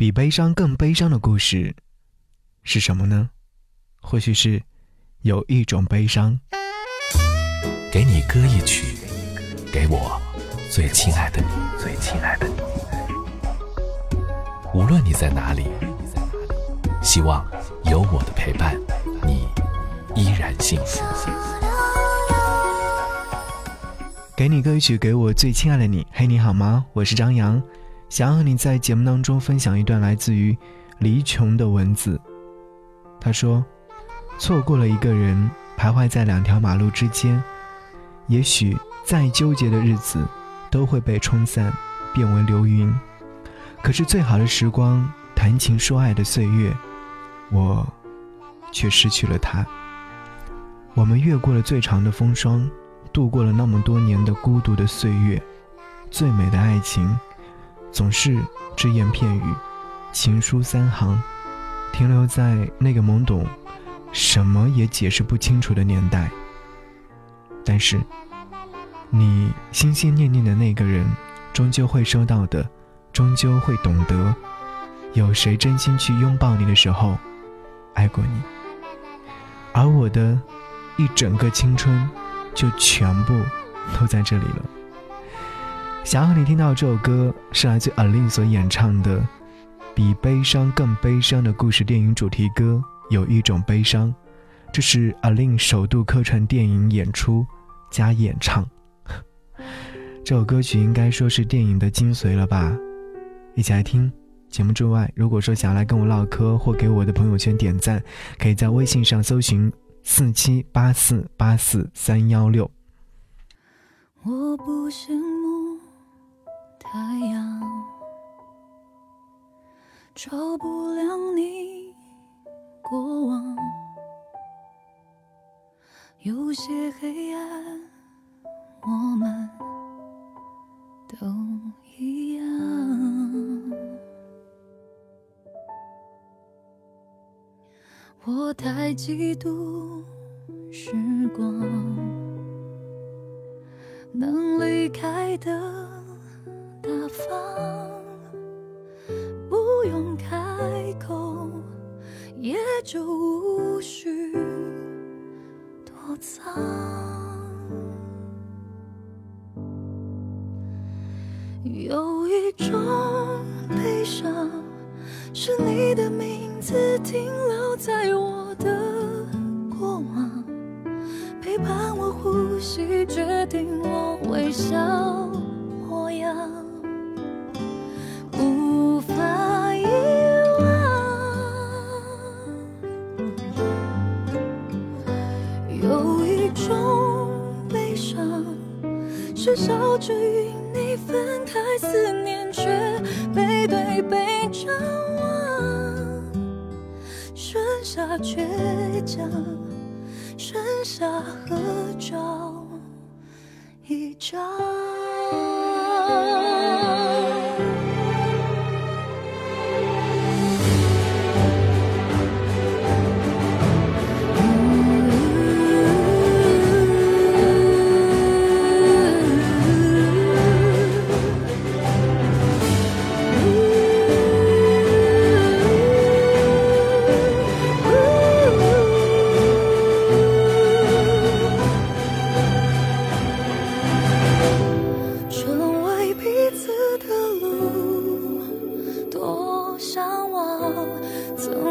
比悲伤更悲伤的故事是什么呢？或许是有一种悲伤。给你歌一曲，给我最亲爱的你，最亲爱的你。无论你在哪里，希望有我的陪伴，你依然幸福。给你歌曲，给我最亲爱的你。嘿，你好吗？我是张扬。想要和你在节目当中分享一段来自于黎琼的文字。他说：“错过了一个人，徘徊在两条马路之间，也许再纠结的日子都会被冲散，变为流云。可是最好的时光，谈情说爱的岁月，我却失去了他。我们越过了最长的风霜，度过了那么多年的孤独的岁月，最美的爱情。”总是只言片语，情书三行，停留在那个懵懂、什么也解释不清楚的年代。但是，你心心念念的那个人，终究会收到的，终究会懂得，有谁真心去拥抱你的时候，爱过你。而我的一整个青春，就全部都在这里了。想要和你听到这首歌，是来自 Alin 所演唱的《比悲伤更悲伤的故事》电影主题歌。有一种悲伤，这是 Alin 首度客串电影演出加演唱。这首歌曲应该说是电影的精髓了吧？一起来听。节目之外，如果说想要来跟我唠嗑或给我的朋友圈点赞，可以在微信上搜寻四七八四八四三幺六。我不羡慕。太阳照不亮你过往，有些黑暗，我们都一样。我太嫉妒时光能离开的。就无需躲藏。有一种悲伤，是你的名字停留在我的过往，陪伴我呼吸，决定我微笑至少只与你分开思念，却背对背张望，剩下倔强，剩下合照一张。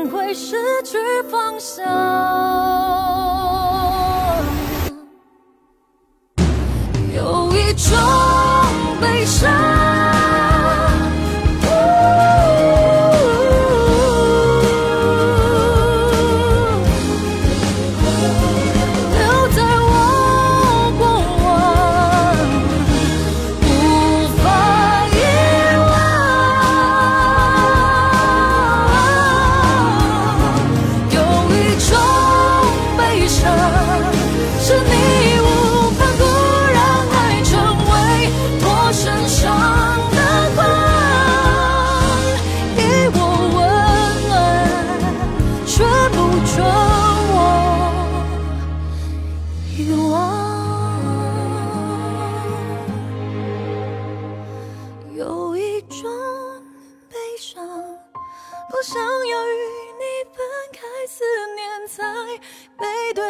会失去方向。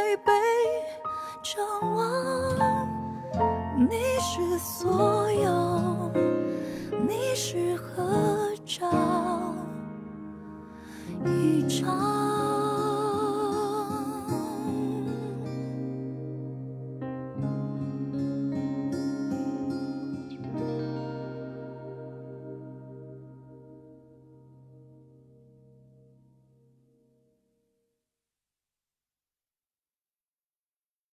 背对背张望。你是所有，你是合照，一张。